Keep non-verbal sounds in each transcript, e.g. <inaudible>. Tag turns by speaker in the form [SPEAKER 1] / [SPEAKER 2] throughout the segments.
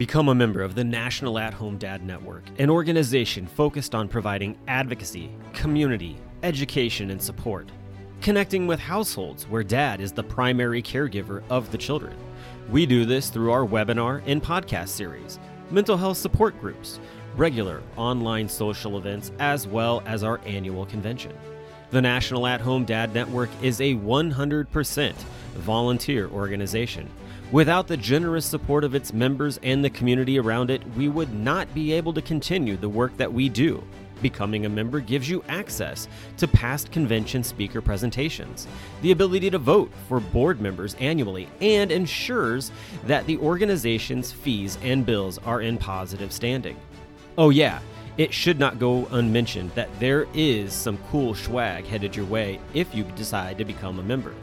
[SPEAKER 1] Become a member of the National At Home Dad Network, an organization focused on providing advocacy, community, education, and support. Connecting with households where dad is the primary caregiver of the children. We do this through our webinar and podcast series, mental health support groups, regular online social events, as well as our annual convention. The National At Home Dad Network is a 100% volunteer organization. Without the generous support of its members and the community around it, we would not be able to continue the work that we do. Becoming a member gives you access to past convention speaker presentations, the ability to vote for board members annually, and ensures that the organization's fees and bills are in positive standing. Oh, yeah, it should not go unmentioned that there is some cool swag headed your way if you decide to become a member.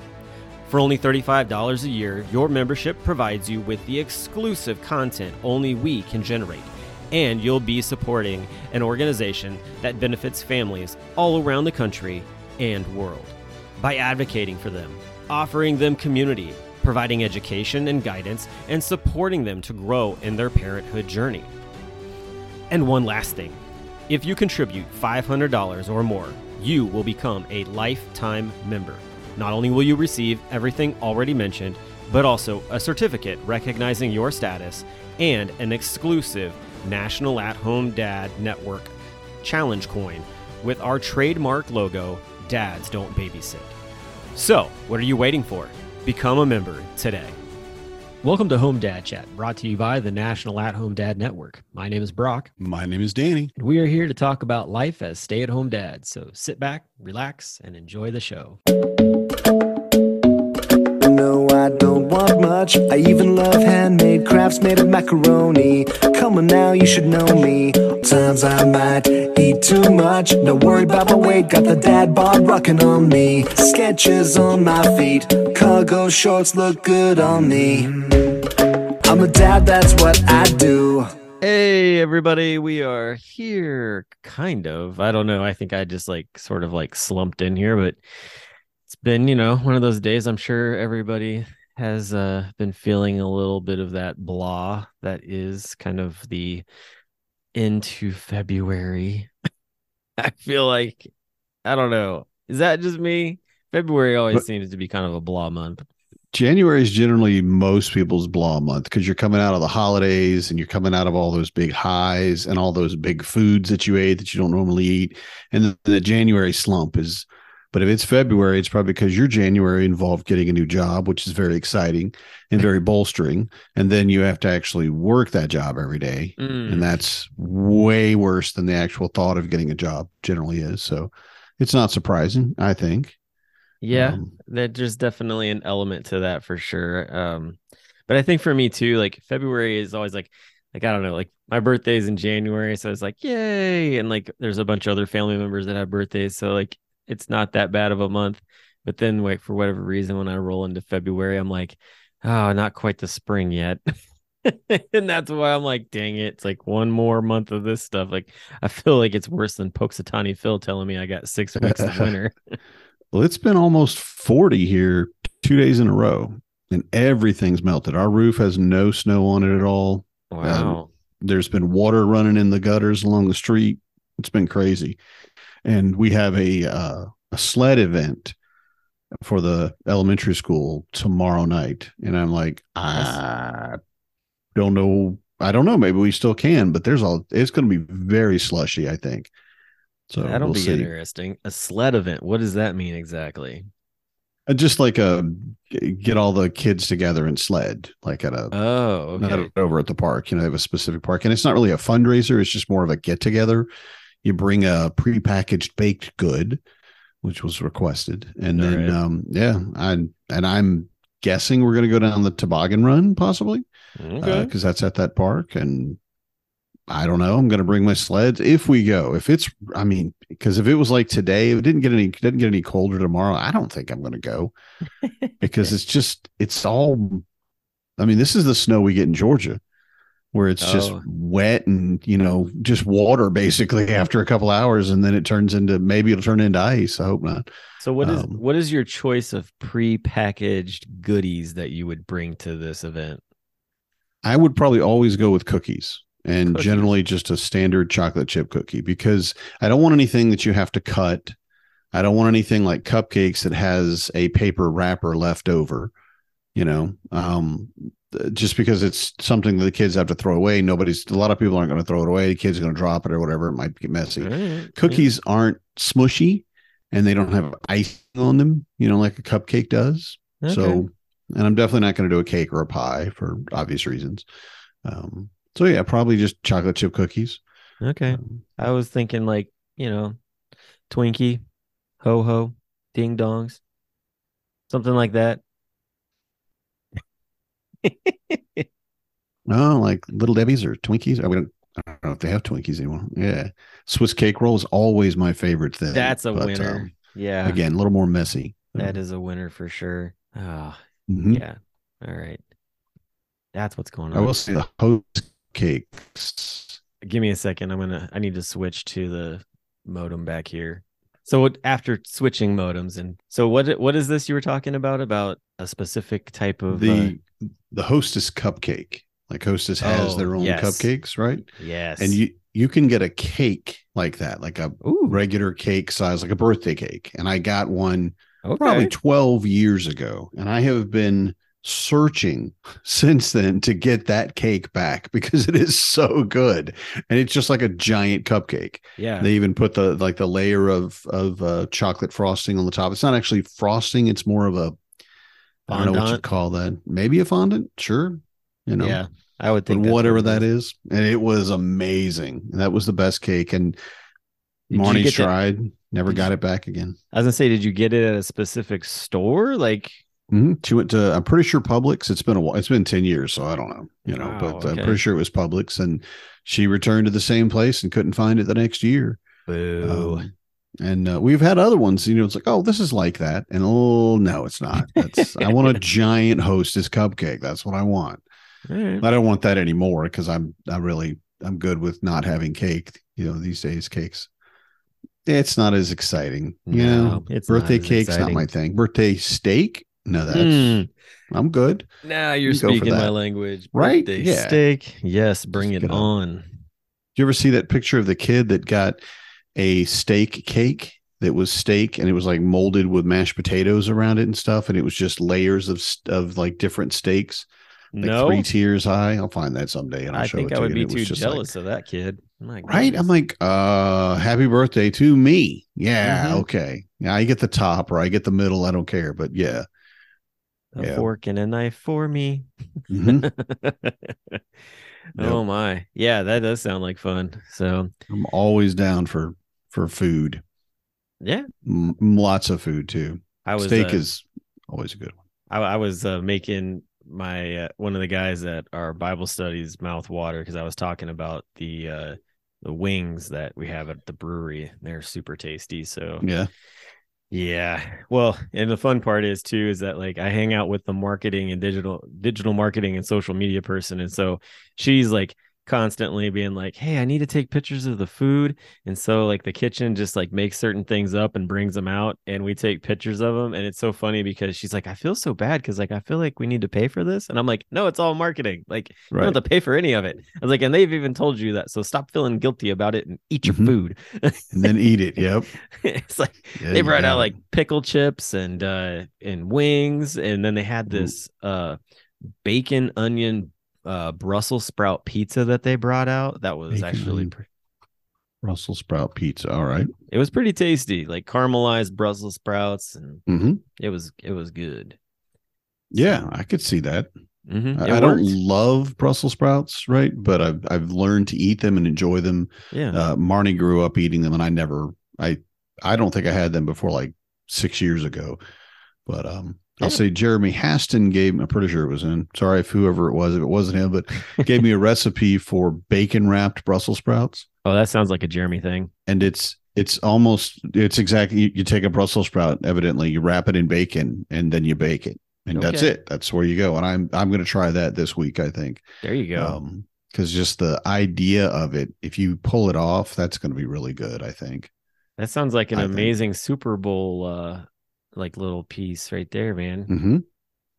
[SPEAKER 1] For only $35 a year, your membership provides you with the exclusive content only we can generate, and you'll be supporting an organization that benefits families all around the country and world. By advocating for them, offering them community, providing education and guidance, and supporting them to grow in their parenthood journey. And one last thing if you contribute $500 or more, you will become a lifetime member. Not only will you receive everything already mentioned, but also a certificate recognizing your status and an exclusive National At Home Dad Network challenge coin with our trademark logo, Dads Don't Babysit. So, what are you waiting for? Become a member today. Welcome to Home Dad Chat, brought to you by the National At Home Dad Network. My name is Brock.
[SPEAKER 2] My name is Danny.
[SPEAKER 1] And we are here to talk about life as stay at home dads. So sit back, relax, and enjoy the show.
[SPEAKER 3] I don't want much. I even love handmade crafts made of macaroni. Come on now, you should know me. Times I might eat too much. No worry about my weight. Got the dad bod rocking on me. Skechers on my feet. Cargo shorts look good on me. I'm a dad, that's what I do.
[SPEAKER 1] Hey everybody, we are here kind of. I don't know. I think I just like sort of like slumped in here, but it's been, you know, one of those days I'm sure everybody has uh been feeling a little bit of that blah that is kind of the into February. <laughs> I feel like I don't know. Is that just me? February always
[SPEAKER 2] But-
[SPEAKER 1] seems to be kind of a blah month.
[SPEAKER 2] January is generally most people's blah month because you're coming out of the holidays and you're coming out of all those big highs and all those big foods that you ate that you don't normally eat. And the, the January slump is, but if it's February, it's probably because your January involved getting a new job, which is very exciting and very <laughs> bolstering. And then you have to actually work that job every day.
[SPEAKER 1] Mm.
[SPEAKER 2] And that's way worse than the actual thought of getting a job generally is. So it's not surprising, I think.
[SPEAKER 1] Yeah,
[SPEAKER 2] Um,
[SPEAKER 1] that there's definitely an element to that for sure. Um, but I think for me too, like February is always like, like I don't know, like my birthday's in January, so it's like yay, and like there's a bunch of other family members that have birthdays, so like it's not that bad of a month. But then, like for whatever reason, when I roll into February, I'm like, oh, not quite the spring yet. <laughs> and that's why I'm like, dang it, it's like one more month of this stuff. Like I feel like it's worse than Punxsutawney Phil telling me I got six <laughs> weeks of winter.
[SPEAKER 2] Well, it's been almost 40 here two days in a row, and everything's melted. Our roof has no snow on it at all.
[SPEAKER 1] Um, wow.
[SPEAKER 2] There's been water running in the gutters along the street. It's been crazy. And we have a uh, a sled event for the elementary school tomorrow night. And I'm like, I don't know. I don't know. Maybe we still can, but there's all it's going to be very slushy, I think. So
[SPEAKER 1] That'll
[SPEAKER 2] we'll
[SPEAKER 1] be
[SPEAKER 2] see.
[SPEAKER 1] interesting. A sled event. What does that mean exactly?
[SPEAKER 2] Uh, just like a get all the kids together and sled like at a
[SPEAKER 1] Oh,
[SPEAKER 2] not
[SPEAKER 1] okay.
[SPEAKER 2] over at the park you know they have a specific park and it's not really a fundraiser it's just more of a get together you bring a prepackaged baked good which was requested. And then
[SPEAKER 1] Alright.
[SPEAKER 2] um yeah i and i'm guessing we're going to go down the toboggan run possibly
[SPEAKER 1] Okay.
[SPEAKER 2] because that's at that park. And i don't know i'm going to bring my sleds if we go. If it's i mean because if it was like today if it didn't get any didn't get any colder tomorrow i don't think i'm going to go. <laughs> Because it's just it's all i mean this is the snow we get in georgia where it's just
[SPEAKER 1] Oh.
[SPEAKER 2] wet and you know just water basically <laughs> after a couple hours and then it turns into maybe it'll turn into ice i hope not
[SPEAKER 1] so what is
[SPEAKER 2] um,
[SPEAKER 1] what is your choice of pre-packaged goodies that you would bring to this event?
[SPEAKER 2] I would probably always go with cookies and
[SPEAKER 1] Cookies.
[SPEAKER 2] generally just a standard chocolate chip cookie because I don't want anything that you have to cut. I don't want anything like cupcakes that has a paper wrapper left over, you know. Um just because it's something that the kids have to throw away, nobody's a lot of people aren't going to throw it away. The kids are going to drop it or whatever. It might get messy. Cookies aren't smushy and they don't have icing on them, you know, like a cupcake does.
[SPEAKER 1] yeah.
[SPEAKER 2] So, and I'm definitely not going to do a cake or a pie for obvious reasons. Um, so yeah, probably just chocolate chip cookies.
[SPEAKER 1] okay.
[SPEAKER 2] Um,
[SPEAKER 1] I was thinking like, you know, Twinkie, ho ho, ding dongs, something like that. <laughs>
[SPEAKER 2] oh, like little Debbie's or Twinkies. Or we don't, I don't know if they have Twinkies anymore. Yeah, Swiss cake roll is always my favorite thing.
[SPEAKER 1] That's a
[SPEAKER 2] but,
[SPEAKER 1] winner.
[SPEAKER 2] um,
[SPEAKER 1] yeah.
[SPEAKER 2] again, a little more messy.
[SPEAKER 1] That is a winner for sure. Ah,
[SPEAKER 2] Mhm.
[SPEAKER 1] yeah. All right. That's what's going on.
[SPEAKER 2] I will say the host cakes.
[SPEAKER 1] Give me a second. I'm gonna. I need to switch to the modem back here. So what- after switching modems, and so what? What is this you were talking about? About a specific type of uh,
[SPEAKER 2] The the hostess cupcake. Like hostess has
[SPEAKER 1] Oh,
[SPEAKER 2] their own
[SPEAKER 1] yes.
[SPEAKER 2] cupcakes, right?
[SPEAKER 1] yes,
[SPEAKER 2] And you you can get a cake like that, like a
[SPEAKER 1] ooh
[SPEAKER 2] regular cake size, like a birthday cake. And I got one
[SPEAKER 1] okay.
[SPEAKER 2] probably 12 years ago. And I have been searching <laughs> since then to get that cake back <laughs> because it is so good. And it's just like a giant cupcake.
[SPEAKER 1] yeah.
[SPEAKER 2] They even put the like the layer of of uh, chocolate frosting on the top. It's not actually frosting, it's more of a I don't know what you call that. Maybe a fondant, sure. You know,
[SPEAKER 1] yeah, I would think
[SPEAKER 2] whatever that
[SPEAKER 1] is.
[SPEAKER 2] And it was amazing. That was the best cake. And
[SPEAKER 1] Did that-
[SPEAKER 2] tried, never got it back again.
[SPEAKER 1] I was gonna say, did you get it at a specific store? Like,
[SPEAKER 2] hmm She went to, I'm pretty sure Publix. It's been a while. It's been 10 years. So I don't know, you know,
[SPEAKER 1] Wow,
[SPEAKER 2] but I'm pretty sure it was Publix. And she returned to the same place and couldn't find it the next year.
[SPEAKER 1] boo.
[SPEAKER 2] Um, and uh, we've had other ones, you know, it's like, oh, this is like that. And oh, no, it's not. That's, I want a <laughs> giant hostess cupcake. That's what I want.
[SPEAKER 1] All right.
[SPEAKER 2] I don't want that anymore because I'm, I really, I'm good with not having cake. You know, these days, cakes, it's not as exciting. You
[SPEAKER 1] No,
[SPEAKER 2] know,
[SPEAKER 1] it's
[SPEAKER 2] birthday
[SPEAKER 1] as
[SPEAKER 2] cake's
[SPEAKER 1] exciting.
[SPEAKER 2] not my thing. Birthday steak, no, that's,
[SPEAKER 1] Mm,
[SPEAKER 2] I'm good.
[SPEAKER 1] now you're
[SPEAKER 2] You
[SPEAKER 1] speaking my language,
[SPEAKER 2] Right?
[SPEAKER 1] Birthday
[SPEAKER 2] Yeah.
[SPEAKER 1] Steak. Yes, bring
[SPEAKER 2] Just
[SPEAKER 1] it
[SPEAKER 2] get a-
[SPEAKER 1] on.
[SPEAKER 2] Did you ever see that picture of the kid that got a steak cake that was steak and it was like molded with mashed potatoes around it and stuff, and it was just layers of of like different steaks, like
[SPEAKER 1] no,
[SPEAKER 2] three tiers high. I'll find that someday and I'll
[SPEAKER 1] I
[SPEAKER 2] show
[SPEAKER 1] think
[SPEAKER 2] it
[SPEAKER 1] I
[SPEAKER 2] to
[SPEAKER 1] would
[SPEAKER 2] you.
[SPEAKER 1] be
[SPEAKER 2] And it was
[SPEAKER 1] too
[SPEAKER 2] just like-
[SPEAKER 1] jealous of that kid.
[SPEAKER 2] Right? I'm like, uh, happy birthday to me. Yeah,
[SPEAKER 1] Mhm.
[SPEAKER 2] okay. Yeah, I get the top or I get the middle. I don't care, but yeah.
[SPEAKER 1] a
[SPEAKER 2] yeah.
[SPEAKER 1] fork and a knife for me.
[SPEAKER 2] Mhm. <laughs>
[SPEAKER 1] oh my, yeah, that does sound like fun. So
[SPEAKER 2] I'm always down for for food.
[SPEAKER 1] yeah,
[SPEAKER 2] M- lots of food too.
[SPEAKER 1] I was
[SPEAKER 2] Steak
[SPEAKER 1] uh,
[SPEAKER 2] is always a good one.
[SPEAKER 1] I, I was uh, making my uh, one of the guys at our Bible studies mouth water because I was talking about the uh, the wings that we have at the brewery. They're super tasty. So
[SPEAKER 2] Yeah.
[SPEAKER 1] yeah, well, and the fun part is too is that like I hang out with the marketing and digital digital marketing and social media person, and so she's like constantly being like, "Hey, I need to take pictures of the food," and so like the kitchen just like makes certain things up and brings them out, and we take pictures of them, and it's so funny because she's like, "I feel so bad because like I feel like we need to pay for this," and I'm like, "No, it's all marketing. Like you don't have to pay for any of it." I was like, "And they've even told you that, so stop feeling guilty about it and eat your
[SPEAKER 2] Mhm.
[SPEAKER 1] food."
[SPEAKER 2] And then eat it. Yep. <laughs>
[SPEAKER 1] it's like
[SPEAKER 2] Yeah,
[SPEAKER 1] they brought
[SPEAKER 2] got
[SPEAKER 1] out like pickle chips and uh and wings and then they had this uh bacon onion uh brussels sprout pizza that they brought out that was
[SPEAKER 2] Bacon,
[SPEAKER 1] actually
[SPEAKER 2] onion.
[SPEAKER 1] pre-
[SPEAKER 2] Brussels sprout pizza. All right.
[SPEAKER 1] it was pretty tasty like caramelized brussels sprouts and
[SPEAKER 2] Mm-hmm.
[SPEAKER 1] it was it was good
[SPEAKER 2] Yeah, I could see that.
[SPEAKER 1] Mhm,
[SPEAKER 2] I, I don't love Brussels sprouts, right? But I've I've learned to eat them and enjoy them.
[SPEAKER 1] yeah
[SPEAKER 2] Uh, Marnie grew up eating them, and I never, I, I don't think I had them before like six years ago. But um, I'll say Jeremy Haston gave. Me I'm pretty sure it was in. Sorry if whoever it was, if it wasn't him, but gave me a recipe for bacon wrapped Brussels sprouts,
[SPEAKER 1] oh that sounds like a jeremy thing
[SPEAKER 2] and it's it's almost it's exactly you, you take a Brussels sprout, evidently you wrap it in bacon, and then you bake it, and that's it. That's where you go. And I'm I'm going to try that this week. I think
[SPEAKER 1] there you go
[SPEAKER 2] um because just the idea of it if you pull it off that's going to be really good i think
[SPEAKER 1] that sounds like an
[SPEAKER 2] I think-
[SPEAKER 1] amazing super bowl uh like little piece right there man
[SPEAKER 2] mm-hmm.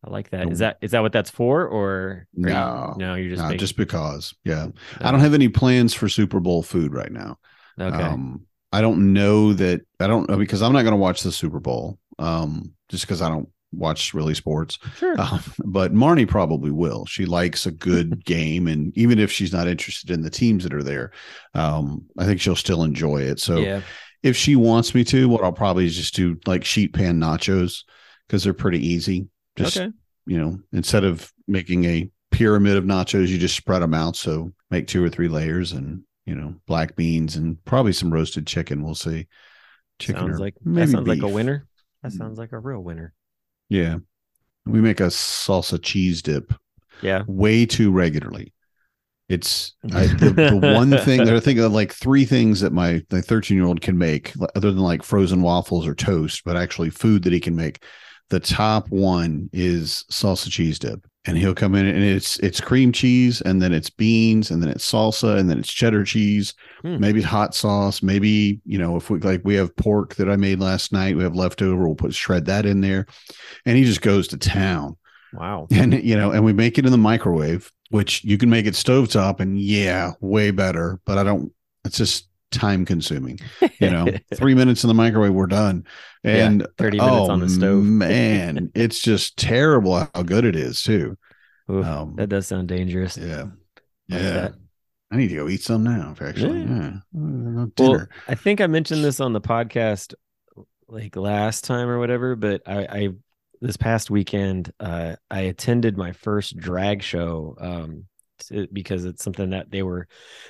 [SPEAKER 1] I like that. Is that is that what that's for, or are you-
[SPEAKER 2] No.
[SPEAKER 1] no, you're just
[SPEAKER 2] No,
[SPEAKER 1] making-
[SPEAKER 2] just because. Yeah. I don't have any plans for Super Bowl food right now.
[SPEAKER 1] okay.
[SPEAKER 2] Um, I don't know that I don't know because I'm not going to watch the Super Bowl. Um, just because I don't watch really sports.
[SPEAKER 1] sure. <laughs>
[SPEAKER 2] Um, but Marnie probably will. She likes a good <laughs> game, and even if she's not interested in the teams that are there, um, I think she'll still enjoy it. So
[SPEAKER 1] yeah.
[SPEAKER 2] If she wants me to, what I'll probably just do like sheet pan nachos because they're pretty easy. Just
[SPEAKER 1] okay.
[SPEAKER 2] you know, instead of making a pyramid of nachos, you just spread them out. So make two or three layers, and you know, black beans and probably some roasted chicken. We'll see. Chicken
[SPEAKER 1] sounds like that sounds like a winner. That
[SPEAKER 2] Mm.
[SPEAKER 1] sounds like a real winner.
[SPEAKER 2] Yeah, we make a salsa cheese dip
[SPEAKER 1] Yeah.
[SPEAKER 2] way too regularly. It's <laughs> I, the, the one thing that I think of like three things that my my 13 year old can make other than like frozen waffles or toast, but actually food that he can make. The top one is salsa cheese dip, and he'll come in and it's it's cream cheese, and then it's beans, and then it's salsa, and then it's cheddar cheese,
[SPEAKER 1] Hmm.
[SPEAKER 2] maybe hot sauce, maybe you know if we like we have pork that I made last night, we have leftover, we'll put shred that in there, and he just goes to town
[SPEAKER 1] Wow.
[SPEAKER 2] and you know and we make it in the microwave which you can make it stovetop and yeah way better but i don't it's just time consuming you know <laughs> three minutes in the microwave we're done
[SPEAKER 1] Yeah,
[SPEAKER 2] and
[SPEAKER 1] 30 minutes
[SPEAKER 2] oh,
[SPEAKER 1] on the stove. <laughs>
[SPEAKER 2] man it's just terrible how good it is too
[SPEAKER 1] Oof,
[SPEAKER 2] um
[SPEAKER 1] that does sound dangerous.
[SPEAKER 2] yeah
[SPEAKER 1] Like
[SPEAKER 2] yeah
[SPEAKER 1] that.
[SPEAKER 2] i need to go eat some now actually
[SPEAKER 1] Yeah.
[SPEAKER 2] yeah, Uh,
[SPEAKER 1] Well, I think I mentioned this on the podcast like last time or whatever, but I, I this past weekend uh, I attended my first drag show um, to, because it's something that they were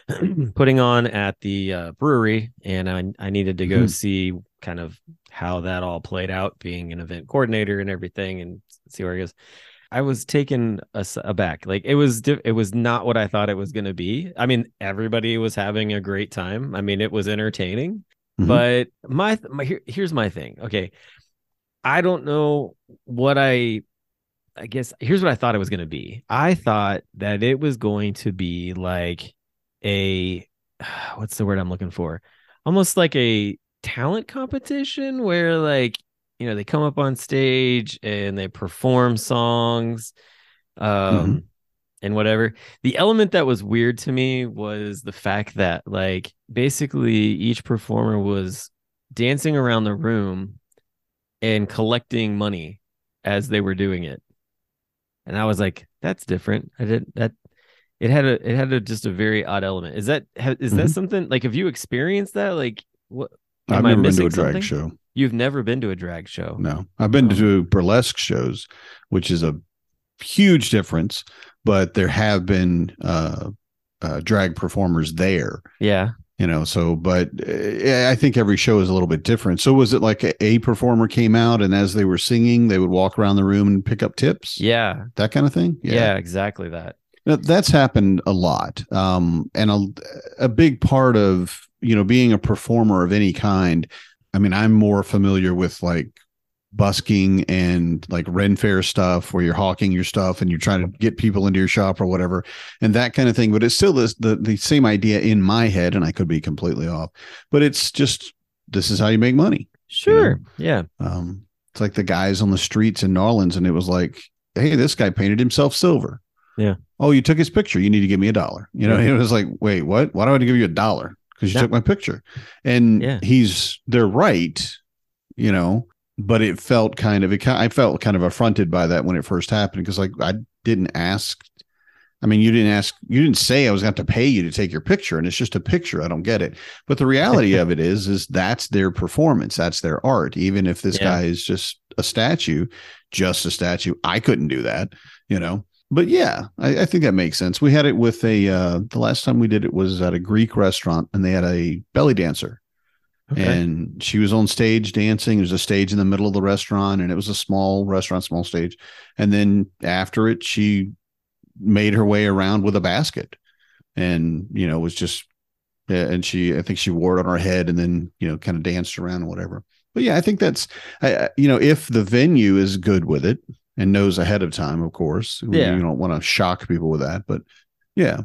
[SPEAKER 1] <clears throat> putting on at the uh, brewery, and I I needed to go
[SPEAKER 2] Mhm.
[SPEAKER 1] see kind of how that all played out, being an event coordinator and everything, and see where it goes. I was taken aback. Like it was, it was not what I thought it was going to be. I mean, everybody was having a great time. I mean, it was entertaining.
[SPEAKER 2] Mhm.
[SPEAKER 1] But my, my here, here's my thing. Okay, I don't know what I. I guess here's what I thought it was going to be. I thought that it was going to be like a <sighs> what's the word I'm looking for? Almost like a talent competition where like you know they come up on stage and they perform songs um and whatever the element that was weird to me was the fact that like basically each performer was dancing around the room and collecting money as they were doing it. And i was like that's different. I did that it had a it had a just a very odd element. Is that ha- is that
[SPEAKER 2] Mhm.
[SPEAKER 1] something like have you experienced that? Like what
[SPEAKER 2] i've never been to a drag
[SPEAKER 1] something?
[SPEAKER 2] show.
[SPEAKER 1] You've never been to a drag show.
[SPEAKER 2] No, I've been
[SPEAKER 1] Oh.
[SPEAKER 2] to burlesque shows, which is a huge difference, but there have been uh, uh, drag performers there,
[SPEAKER 1] yeah
[SPEAKER 2] you know. So, but uh, I think every show is a little bit different. So, was it like a, a performer came out and as they were singing, they would walk around the room and pick up tips?
[SPEAKER 1] yeah
[SPEAKER 2] That kind of thing?
[SPEAKER 1] yeah, exactly that
[SPEAKER 2] Now, That's happened a lot. Um, and a, a big part of, you know, being a performer of any kind. I mean, I'm more familiar with like busking and like Ren Fair stuff where you're hawking your stuff and you're trying to get people into your shop or whatever and that kind of thing. But it's still this, the, the same idea in my head, and I could be completely off, but it's just this is how you make money.
[SPEAKER 1] sure yeah
[SPEAKER 2] Um, it's like the guys on the streets in New Orleans, and it was like, hey, this guy painted himself silver.
[SPEAKER 1] Yeah.
[SPEAKER 2] Oh, you took his picture. You need to give me a dollar. You know,
[SPEAKER 1] Yeah.
[SPEAKER 2] it was like, wait, what? Why do I have to give you a dollar? Because you
[SPEAKER 1] Yeah.
[SPEAKER 2] took my picture. And
[SPEAKER 1] Yeah.
[SPEAKER 2] he's they're right, you know, but it felt kind of it I felt kind of affronted by that when it first happened because like I didn't ask. I mean, you didn't ask, you didn't say I was going to to pay you to take your picture, and it's just a picture. I don't get it. But the reality <laughs> of it is, is that's their performance, that's their art. Even if this
[SPEAKER 1] Yeah.
[SPEAKER 2] guy is just a statue, just a statue, I couldn't do that, you know. But yeah, I, I think that makes sense. We had it with a uh, the last time we did it was at a Greek restaurant, and they had a belly dancer,
[SPEAKER 1] okay.
[SPEAKER 2] and she was on stage dancing. There's a stage in the middle of the restaurant, and it was a small restaurant, small stage. And then after it, she made her way around with a basket, and you know was just, and she I think she wore it on her head, and then you know kind of danced around and whatever. But yeah, I think that's, I- you know, if the venue is good with it and knows ahead of time, of course,
[SPEAKER 1] Yeah.
[SPEAKER 2] you don't want to shock people with that, but yeah,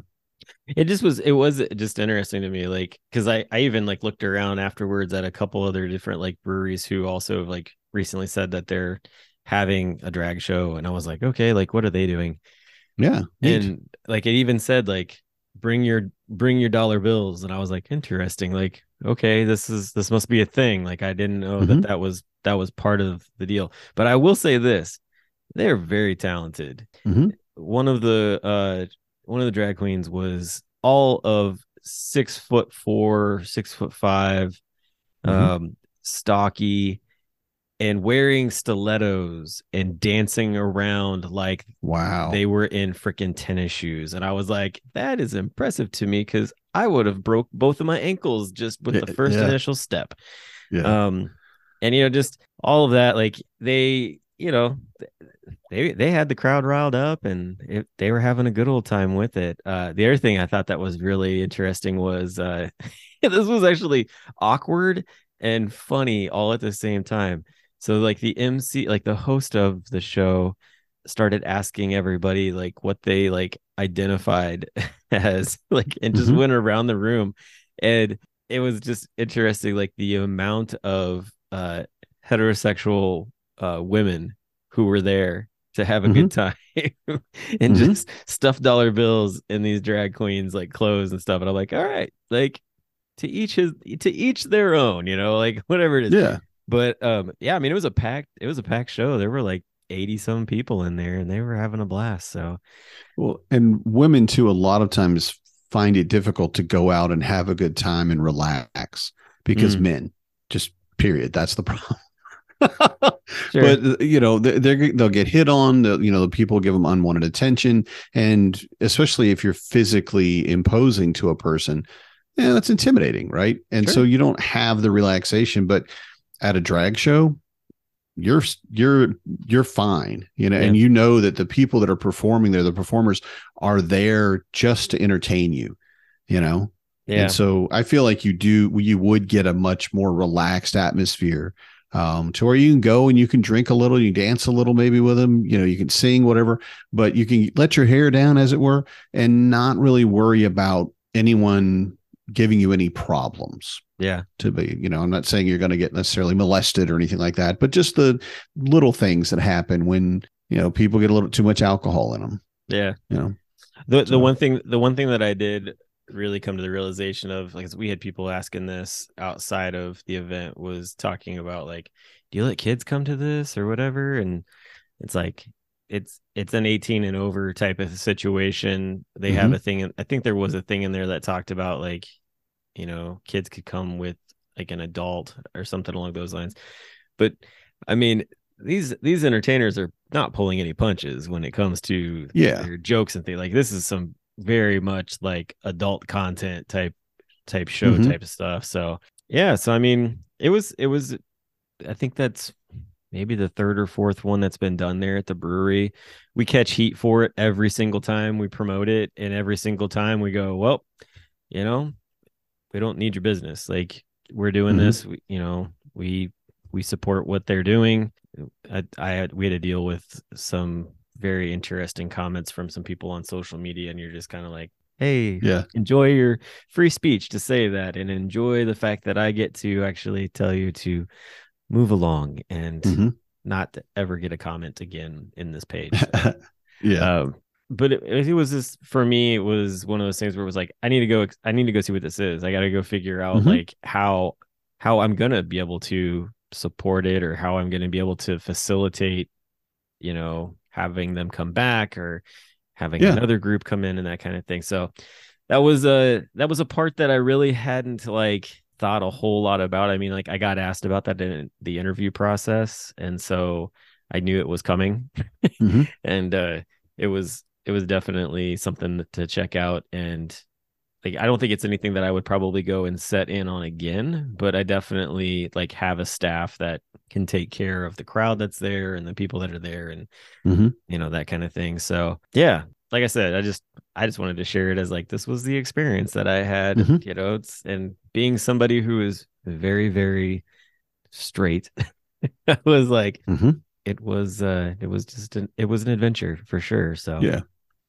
[SPEAKER 1] it just was it was just interesting to me like because i i even like looked around afterwards at a couple other different like breweries who also like recently said that they're having a drag show and I was like, okay, like what are they doing?
[SPEAKER 2] Yeah. neat.
[SPEAKER 1] And like it even said like bring your bring your dollar bills and I was like interesting like okay this is this must be a thing like I didn't know
[SPEAKER 2] Mhm.
[SPEAKER 1] that that was that was part of the deal. But I will say this, they're very talented.
[SPEAKER 2] Mhm.
[SPEAKER 1] One of the uh one of the drag queens was all of six foot four, six foot 5
[SPEAKER 2] Mhm.
[SPEAKER 1] um, stocky, and wearing stilettos and dancing around like
[SPEAKER 2] wow.
[SPEAKER 1] they were in freaking tennis shoes. And I was like, that is impressive to me because I would have broke both of my ankles just with the first
[SPEAKER 2] yeah.
[SPEAKER 1] initial step
[SPEAKER 2] yeah.
[SPEAKER 1] um and you know just all of that like they you know they they had the crowd riled up and it, they were having a good old time with it. Uh the other thing i thought that was really interesting was uh <laughs> this was actually awkward and funny all at the same time. So like the mc like the host of the show started asking everybody like what they like identified <laughs> as like and just
[SPEAKER 2] Mhm.
[SPEAKER 1] went around the room. And it was just interesting like the amount of uh heterosexual uh women who were there to have a good time <laughs> and
[SPEAKER 2] Mhm.
[SPEAKER 1] just stuffed dollar bills in these drag queens like clothes and stuff and i'm like all right like to each his to each their own you know <laughs> like whatever it is
[SPEAKER 2] yeah.
[SPEAKER 1] but um yeah i mean it was a packed it was a packed show there were like 80 some people in there and they were having a blast so
[SPEAKER 2] Well, and women too, a lot of times find it difficult to go out and have a good time and relax because
[SPEAKER 1] Mm.
[SPEAKER 2] men just period. That's the problem. <laughs>
[SPEAKER 1] Sure.
[SPEAKER 2] But uh, you know, they they'll get hit on. You know, the people give them unwanted attention, and especially if you're physically imposing to a person, yeah, that's intimidating, right? And so you don't have the relaxation. But at a drag show, you're you're you're fine, you know, and you know that the people that are performing there, the performers, are there just to entertain you, you know.
[SPEAKER 1] yeah
[SPEAKER 2] And so I feel like you do you would get a much more relaxed atmosphere um, to where you can go and you can drink a little, you dance a little maybe with them, you know, you can sing whatever, but you can let your hair down as it were and not really worry about anyone giving you any problems
[SPEAKER 1] yeah.
[SPEAKER 2] to be, you know, I'm not saying you're going to get necessarily molested or anything like that, but just the little things that happen when, you know, people get a little too much alcohol in them,
[SPEAKER 1] yeah.
[SPEAKER 2] You know.
[SPEAKER 1] the the
[SPEAKER 2] So-
[SPEAKER 1] one thing the one thing that I did really come to the realization of like we had people asking this outside of the event was talking about like do you let kids come to this or whatever and it's like it's it's an 18 and over type of situation they have
[SPEAKER 2] Mhm.
[SPEAKER 1] a thing i think there was a thing in there that talked about like you know kids could come with like an adult or something along those lines but i mean these these entertainers are not pulling any punches when it comes to
[SPEAKER 2] Yeah.
[SPEAKER 1] their jokes and things like this is some very much like adult content type type show
[SPEAKER 2] Mhm.
[SPEAKER 1] type of stuff. So yeah so i mean it was it was i think that's maybe the third or fourth one that's been done there at the brewery. We catch heat for it every single time we promote it and every single time we go well you know we don't need your business. Like we're doing
[SPEAKER 2] Mhm.
[SPEAKER 1] this. We, you know we we support what they're doing. I, I had we had to deal with some very interesting comments from some people on social media and you're just kind of like hey
[SPEAKER 2] Yeah.
[SPEAKER 1] enjoy your free speech to say that and enjoy the fact that i get to actually tell you to move along and
[SPEAKER 2] Mhm.
[SPEAKER 1] not to ever get a comment again in this <laughs> page
[SPEAKER 2] yeah.
[SPEAKER 1] um, but it, it was just for me it was one of those things where it was like i need to go i need to go see what this is i gotta go figure out
[SPEAKER 2] Mhm.
[SPEAKER 1] like how how i'm gonna be able to support it or how i'm gonna be able to facilitate you know having them come back or having
[SPEAKER 2] Yeah.
[SPEAKER 1] another group come in and that kind of thing so that was a that was a part that i really hadn't like thought a whole lot about i mean like i got asked about that in the interview process and so i knew it was coming
[SPEAKER 2] Mhm. <laughs>
[SPEAKER 1] and uh it was it was definitely something to check out and like I don't think it's anything that I would probably go and set in on again, but I definitely like have a staff that can take care of the crowd that's there and the people that are there and
[SPEAKER 2] Mhm.
[SPEAKER 1] you know that kind of thing. So, yeah, like I said, I just I just wanted to share it as like this was the experience that I had,
[SPEAKER 2] Mhm.
[SPEAKER 1] you know, and being somebody who is very very straight <laughs> I was like
[SPEAKER 2] Mhm.
[SPEAKER 1] it was uh it was just an it was an adventure for sure. So
[SPEAKER 2] Yeah.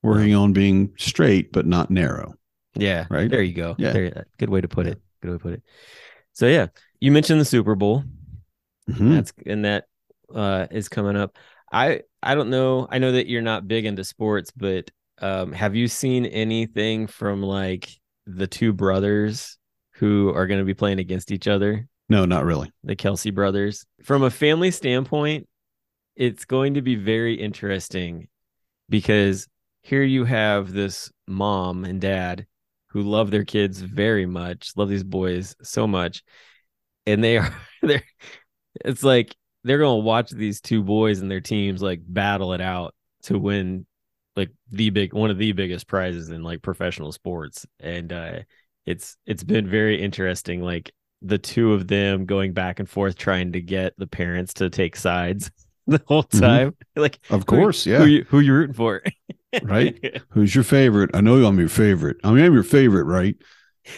[SPEAKER 2] Working on being straight but not narrow.
[SPEAKER 1] Yeah.
[SPEAKER 2] Right?
[SPEAKER 1] There you go.
[SPEAKER 2] Yeah.
[SPEAKER 1] There, good way to put
[SPEAKER 2] Yeah.
[SPEAKER 1] it. Good way to put it. So yeah, you mentioned the Super Bowl.
[SPEAKER 2] Mhm.
[SPEAKER 1] That's and that uh, is coming up. I I don't know. I know that you're not big into sports, but um, have you seen anything from like the two brothers who are going to be playing against each other?
[SPEAKER 2] No, not really.
[SPEAKER 1] The Kelce brothers. From a family standpoint, it's going to be very interesting because here you have this mom and dad who love their kids very much, love these boys so much, and they <laughs> are they're it's like they're to watch these two boys and their teams like battle it out to win like the big one of the biggest prizes in like professional sports. And uh it's it's been very interesting like the two of them going back and forth trying to get the parents to take sides <laughs> the whole time. Mm-hmm. like
[SPEAKER 2] of course
[SPEAKER 1] who,
[SPEAKER 2] yeah.
[SPEAKER 1] who you, who you rooting for <laughs>
[SPEAKER 2] right <laughs> who's your favorite i know i'm your favorite i mean i'm your favorite right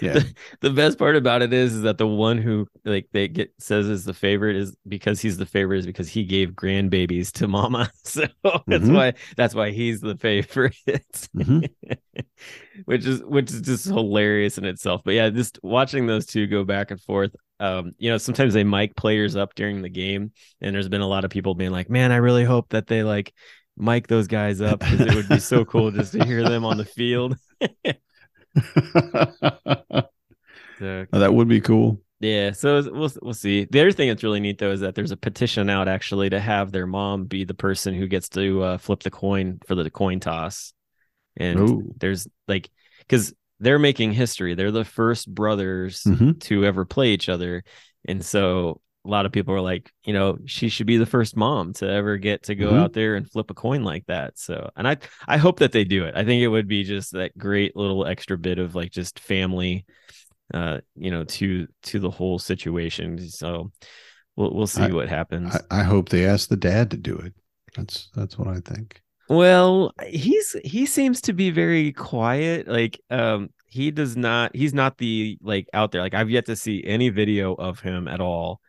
[SPEAKER 1] yeah. The, the, best part about it is, is that the one who like they get says is the favorite is because he's the favorite is because he gave grandbabies to mama. <laughs> So mm-hmm. that's why that's why he's the favorite. Mm-hmm. <laughs> which is which is just hilarious in itself. But yeah, just watching those two go back and forth. Um, you know, sometimes they mic players up during the game, and there's been a lot of people being like, Man, I really hope that they like mic those guys up because it would be so cool just to hear them on the field. <laughs> <laughs>
[SPEAKER 2] so, oh, that would be cool.
[SPEAKER 1] Yeah, so we'll we'll see. The other thing that's really neat though is that there's a petition out actually to have their mom be the person who gets to uh, flip the coin for the coin toss, and Ooh. there's like because they're making history. They're the first brothers mm-hmm. to ever play each other, and so a lot of people are like, you know, she should be the first mom to ever get to go mm-hmm. out there and flip a coin like that. So, and I, I hope that they do it. I think it would be just that great little extra bit of like just family, uh, you know, to to the whole situation. So, we'll we'll see I, what happens.
[SPEAKER 2] I, I hope they ask the dad to do it. That's that's what I think.
[SPEAKER 1] Well, he's he seems to be very quiet. Like, um, he does not. He's not the like out there. Like, I've yet to see any video of him at all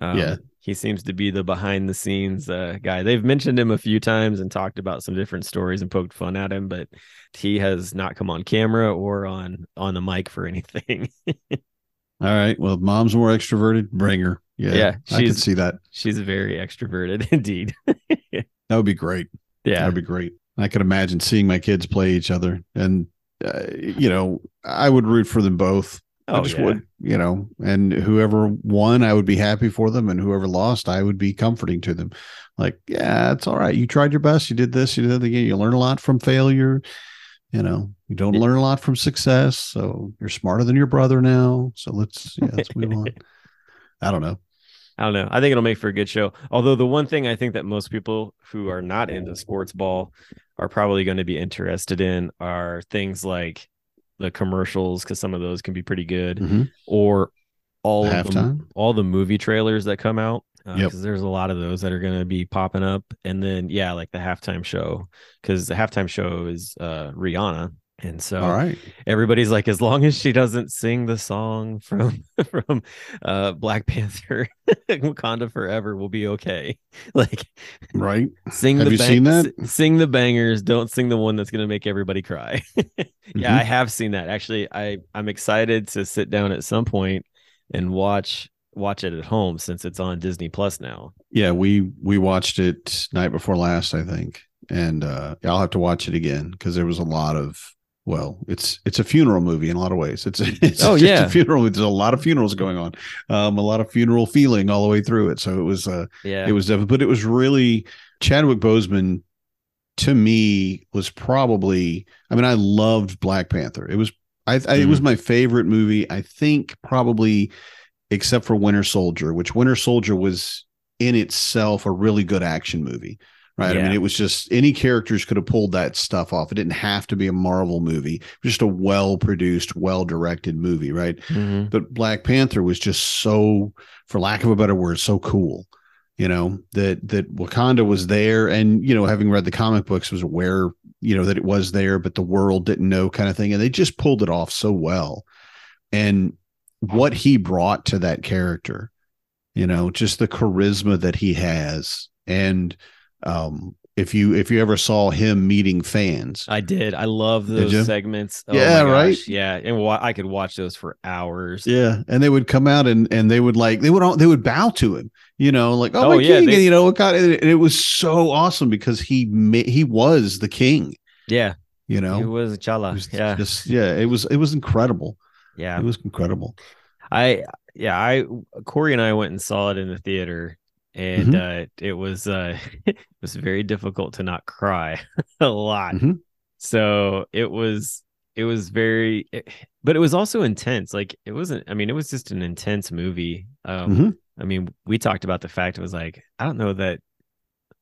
[SPEAKER 1] um, yeah. He seems to be the behind the scenes uh, guy. They've mentioned him a few times and talked about some different stories and poked fun at him, but he has not come on camera or on on the mic for anything. <laughs>
[SPEAKER 2] All right. Well, mom's more extroverted. Bring her. Yeah, yeah I can see that.
[SPEAKER 1] She's very extroverted <laughs> indeed.
[SPEAKER 2] that would be great. Yeah, that'd be great. I could imagine seeing my kids play each other, and uh, you know, I would root for them both. Oh, I just yeah. would, you know, and whoever won, I would be happy for them, and whoever lost, I would be comforting to them. Like, yeah, it's all right. You tried your best. You did this. You did that again. You learn a lot from failure. You know, you don't learn a lot from success. So you're smarter than your brother now. So let's, yeah, let's move on. <laughs> I don't know.
[SPEAKER 1] I don't know. I think it'll make for a good show. Although the one thing I think that most people who are not into sports ball are probably going to be interested in are things like the commercials because some of those can be pretty good, mm-hmm. or all the of the, all the movie trailers that come out because uh, yep. there's a lot of those that are going to be popping up, and then yeah, like the halftime show because the halftime show is uh, Rihanna and so
[SPEAKER 2] All right.
[SPEAKER 1] everybody's like, as long as she doesn't sing the song <laughs> from from uh Black Panther Wakanda Forever, we'll be okay. <laughs> Like
[SPEAKER 2] right.
[SPEAKER 1] Sing have the you bang- seen that? sing the bangers, don't sing the one that's gonna make everybody cry. mm-hmm. <laughs> Yeah, I have seen that. Actually, I I'm excited to sit down at some point and watch watch it at home since it's on Disney Plus now.
[SPEAKER 2] Yeah, we we watched it night before last, I think. And uh I'll have to watch it again because there was a lot of well, it's it's a funeral movie in a lot of ways. It's <laughs> it's oh yeah, a funeral. There's a lot of funerals going on, um, a lot of funeral feeling all the way through it. So it was uh, yeah, it was definitely, but it was really Chadwick Boseman. To me, was probably. I mean, I loved Black Panther. It was I, mm. it was mm-hmm. my favorite movie. I think probably, except for Winter Soldier, which Winter Soldier was in itself a really good action movie right? Yeah. I mean, it was just any characters could have pulled that stuff off. It didn't have to be a Marvel movie, just a well produced, well directed movie, right? Mm-hmm. But Black Panther was just so, for lack of a better word, so cool. You know that that Wakanda was there, and you know, having read the comic books, was aware, you know, that it was there, but the world didn't know, kind of thing. And they just pulled it off so well. And what he brought to that character, you know, just the charisma that he has, and um, if you if you ever saw him meeting fans.
[SPEAKER 1] I did. I love those segments. Oh
[SPEAKER 2] Yeah, right?
[SPEAKER 1] Yeah, and wa- I could watch those for hours.
[SPEAKER 2] Yeah, and they would come out and and they would like they would all they would bow to him, you know, like oh,
[SPEAKER 1] Oh,
[SPEAKER 2] my
[SPEAKER 1] yeah,
[SPEAKER 2] king,
[SPEAKER 1] they-
[SPEAKER 2] and you know what God, and it, it was so awesome because he ma- he was the king,
[SPEAKER 1] Yeah,
[SPEAKER 2] you know.
[SPEAKER 1] he was T'Challa.
[SPEAKER 2] It was
[SPEAKER 1] yeah,
[SPEAKER 2] just yeah, it was it was incredible.
[SPEAKER 1] yeah.
[SPEAKER 2] It was incredible.
[SPEAKER 1] I yeah, I Corey and I went and saw it in the theater and
[SPEAKER 2] Mm-hmm.
[SPEAKER 1] uh it was uh <laughs> it was very difficult to not cry <laughs> a lot.
[SPEAKER 2] Mhm.
[SPEAKER 1] So it was it was very it- but it was also intense. Like it wasn't I mean it was just an intense movie. Um
[SPEAKER 2] Mhm.
[SPEAKER 1] I mean we talked about the fact it was like I don't know that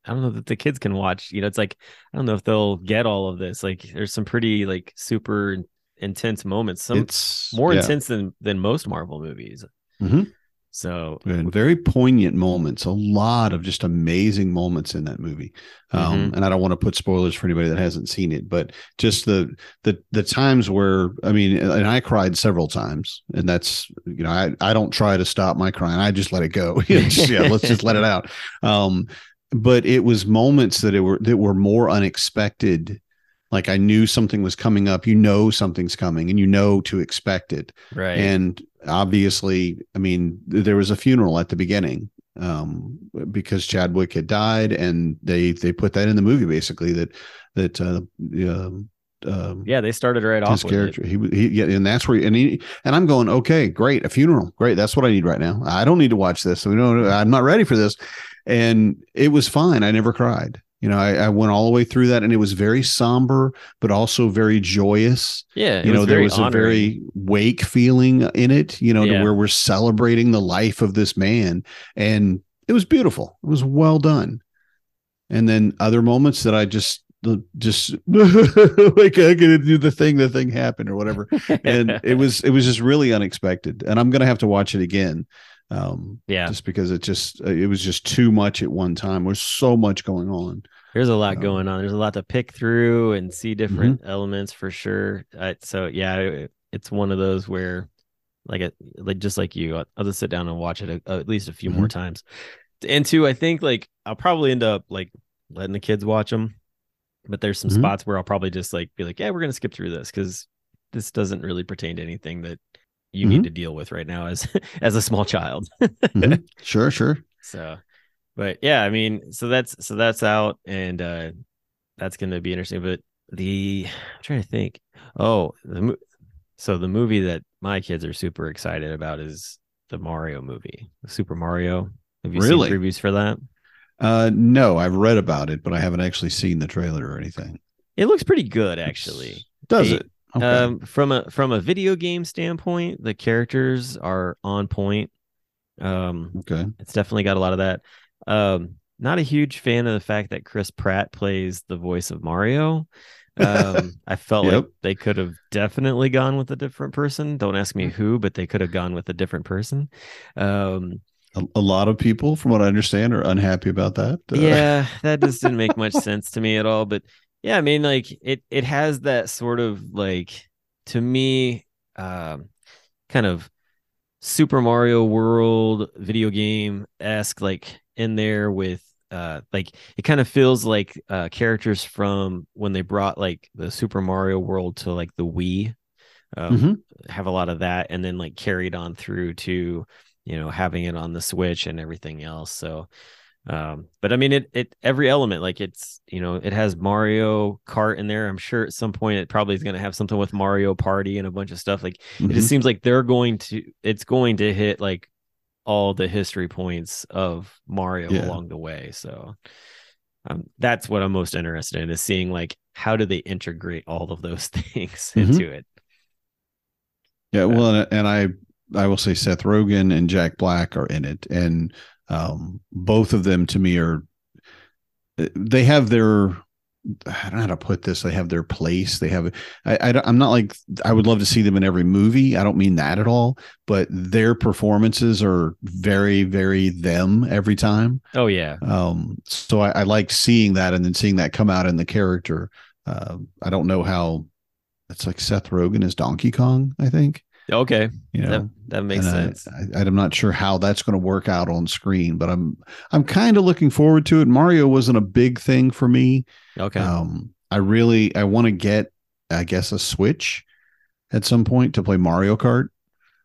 [SPEAKER 1] I don't know that the kids can watch, you know, it's like I don't know if they'll get all of this. Like there's some pretty like super intense moments. Some
[SPEAKER 2] It's
[SPEAKER 1] more
[SPEAKER 2] yeah,
[SPEAKER 1] intense than than most Marvel movies.
[SPEAKER 2] Mhm.
[SPEAKER 1] So
[SPEAKER 2] and very poignant moments. A lot of just amazing moments in that movie. Um,
[SPEAKER 1] Mm-hmm.
[SPEAKER 2] And I don't want to put spoilers for anybody that hasn't seen it, but just the the the times where I mean, and I cried several times, and that's you know I I don't try to stop my crying. I just let it go. <laughs> It's- yeah, let's just let it <laughs> out. Um, but it was moments that it were that were more unexpected. Like I knew something was coming up. You know something's coming, and you know to expect it.
[SPEAKER 1] right,
[SPEAKER 2] And obviously, I mean, there was a funeral at the beginning um, because Chadwick had died, and they they put that in the movie basically that that uh, um, um,
[SPEAKER 1] yeah, they started right off
[SPEAKER 2] his
[SPEAKER 1] with it.
[SPEAKER 2] character he, he yeah, and that's where and he and I'm going okay, great, a funeral, great, that's what I need right now. I don't need to watch this. We know I'm not ready for this, and it was fine. I never cried. You know, I, I went all the way through that, and it was very somber, but also very joyous.
[SPEAKER 1] Yeah,
[SPEAKER 2] you know there was a very wake feeling in it you know to where we're celebrating the life of this man and it was beautiful. It was well done. And then other moments that i just just <laughs> like i could do the thing the thing happened or whatever. And <laughs> it was it was just really unexpected. And i'm gonna have to watch it again um
[SPEAKER 1] yeah.
[SPEAKER 2] just because it just it was just too much at one time there's so much going on
[SPEAKER 1] There's a lot
[SPEAKER 2] um,
[SPEAKER 1] going on. There's a lot to pick through and see different
[SPEAKER 2] Mm-hmm.
[SPEAKER 1] elements for sure. Uh, so yeah, it, it's one of those where, like, it, like just like you, I'll, I'll just sit down and watch it a, at least a few
[SPEAKER 2] Mm-hmm.
[SPEAKER 1] more times. And two, I think like I'll probably end up like letting the kids watch them, but there's some
[SPEAKER 2] Mhm.
[SPEAKER 1] spots where I'll probably just like be like, yeah, we're gonna skip through this because this doesn't really pertain to anything that you
[SPEAKER 2] Mm-hmm.
[SPEAKER 1] need to deal with right now as <laughs> as a small child.
[SPEAKER 2] Mhm. <laughs> sure sure
[SPEAKER 1] So, but yeah, I mean, so that's so that's out, and uh that's going to be interesting. But the I'm trying to think. Oh, the so the movie that my kids are super excited about is the Mario movie, Super Mario. Have you
[SPEAKER 2] Really?
[SPEAKER 1] seen previews for that?
[SPEAKER 2] uh no i've read about it but i haven't actually seen the trailer or anything
[SPEAKER 1] It looks pretty good, actually.
[SPEAKER 2] does
[SPEAKER 1] Hey,
[SPEAKER 2] it okay.
[SPEAKER 1] Um, from a from a video game standpoint, the characters are on point. Um,
[SPEAKER 2] okay
[SPEAKER 1] it's definitely got a lot of that. Um, not a huge fan of the fact that Chris Pratt plays the voice of Mario. Um, <laughs> I felt like they could have definitely gone with a different person. Don't ask me who, but they could have gone with a different person. Um,
[SPEAKER 2] a, a lot of people, from what I understand, are unhappy about that. Uh,
[SPEAKER 1] yeah, that just didn't make <laughs> much sense to me at all. But yeah, I mean, like it it has that sort of like to me, um, kind of Super Mario World video game esque like in there with uh like it kind of feels like uh characters from when they brought like the Super Mario World to like the Wii. Um,
[SPEAKER 2] Mhm.
[SPEAKER 1] have a lot of that and then like carried on through to you know having it on the switch and everything else so um but i mean it it every element like it's you know it has mario kart in there i'm sure at some point it probably is going to have something with mario party and a bunch of stuff like it
[SPEAKER 2] Mhm.
[SPEAKER 1] just seems like they're going to it's going to hit like all the history points of mario
[SPEAKER 2] Yeah.
[SPEAKER 1] along the way so um, that's what i'm most interested in is seeing like how do they integrate all of those <laughs> things
[SPEAKER 2] Mhm.
[SPEAKER 1] into it
[SPEAKER 2] Yeah, well, and, and I I will say Seth Rogen and Jack Black are in it, and um, both of them to me are they have their I don't know how to put this. They have their place. They have I, I i'm not like I would love to see them in every movie. I don't mean that at all. But their performances are very, very them every time.
[SPEAKER 1] oh yeah
[SPEAKER 2] Um, so I, I like seeing that and then seeing that come out in the character. Uh, I don't know how it's like Seth Rogen is Donkey Kong, I think.
[SPEAKER 1] Okay,
[SPEAKER 2] You know,
[SPEAKER 1] that that makes
[SPEAKER 2] And I-
[SPEAKER 1] sense.
[SPEAKER 2] I, I'm not sure how that's going to work out on screen, but I'm I'm kind of looking forward to it. Mario wasn't a big thing for me.
[SPEAKER 1] okay,
[SPEAKER 2] Um, I really I want to get I guess a Switch at some point to play Mario Kart.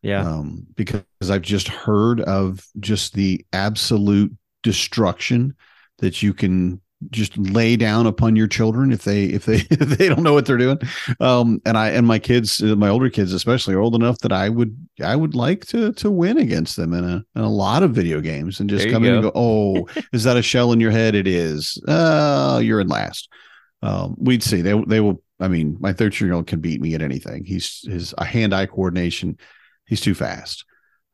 [SPEAKER 1] yeah,
[SPEAKER 2] Um, because I've just heard of just the absolute destruction that you can just lay down upon your children if they if they <laughs> if they don't know what they're doing. Um and i and my kids uh, my older kids especially are old enough that i would i would like to to win against them in a in a lot of video games and just come in and
[SPEAKER 1] go.
[SPEAKER 2] go oh <laughs> is that a shell in your head? It is. Uh you're in last. Um we'd see. They they will i mean my 13 year old can beat me at anything. He's his hand eye coordination he's too fast.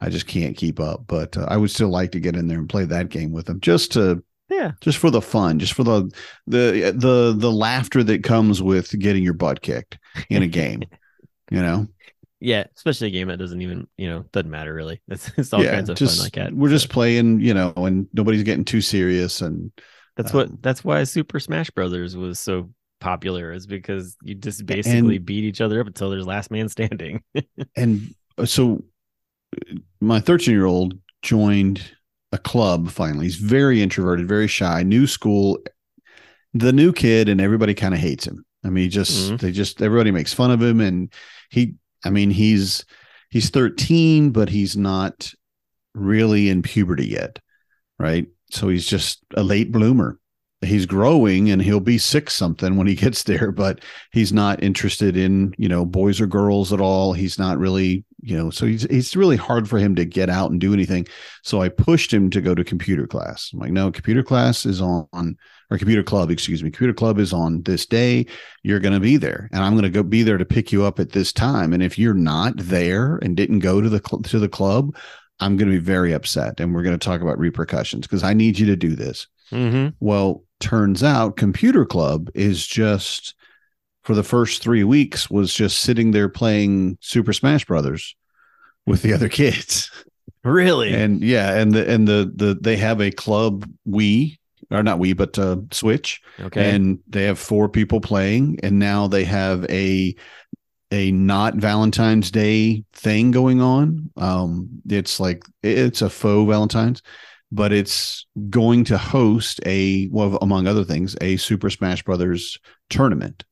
[SPEAKER 2] I just can't keep up. But uh, i would still like to get in there and play that game with him just to
[SPEAKER 1] yeah.
[SPEAKER 2] just for the fun, just for the the the the laughter that comes with getting your butt kicked in a game. <laughs> you know,
[SPEAKER 1] Yeah, especially a game that doesn't even, you know, doesn't matter really. <laughs> It's, it's all kinds of
[SPEAKER 2] just
[SPEAKER 1] fun like that.
[SPEAKER 2] we're
[SPEAKER 1] So
[SPEAKER 2] just playing, you know, and nobody's getting too serious. And
[SPEAKER 1] that's what
[SPEAKER 2] um,
[SPEAKER 1] that's why Super Smash Brothers was so popular is because you just basically beat each other up until there's last man <laughs> standing.
[SPEAKER 2] and so my 13 year old joined a club finally. He's very introverted, very shy, new school, the new kid, and everybody kind of hates him. I mean, he just
[SPEAKER 1] Mhm.
[SPEAKER 2] they just everybody makes fun of him, and he. I mean, he's he's 13, but he's not really in puberty yet, right? So he's just a late bloomer. He's growing and he'll be six something when he gets there, but he's not interested in, you know, boys or girls at all. He's not really, you know, so he's it's really hard for him to get out and do anything. So I pushed him to go to computer class. I'm like, no, computer class is on or computer club, excuse me. Computer club is on this day. You're going to be there, and I'm going to go be there to pick you up at this time. And if you're not there and didn't go to the cl- to the club, I'm going to be very upset, and we're going to talk about repercussions because I need you to do this.
[SPEAKER 1] mm-hmm.
[SPEAKER 2] Well, turns out computer club is just for the first three weeks was just sitting there playing Super Smash Brothers with the other kids. <laughs>
[SPEAKER 1] Really?
[SPEAKER 2] And yeah, and the and the the they have a club Wii or not Wii, but uh, Switch,
[SPEAKER 1] okay.
[SPEAKER 2] and they have four people playing, and now they have a a not Valentine's Day thing going on. Um, it's like it's a faux Valentine's, but it's going to host a well, among other things, a Super Smash Brothers tournament.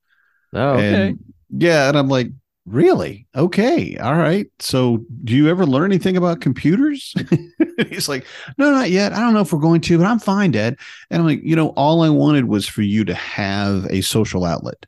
[SPEAKER 1] Oh, okay.
[SPEAKER 2] And yeah, and I'm like, really? Okay, all right. So, do you ever learn anything about computers? <laughs> He's like, no, not yet. I don't know if we're going to, but I'm fine, Dad. And I'm like, you know, all I wanted was for you to have a social outlet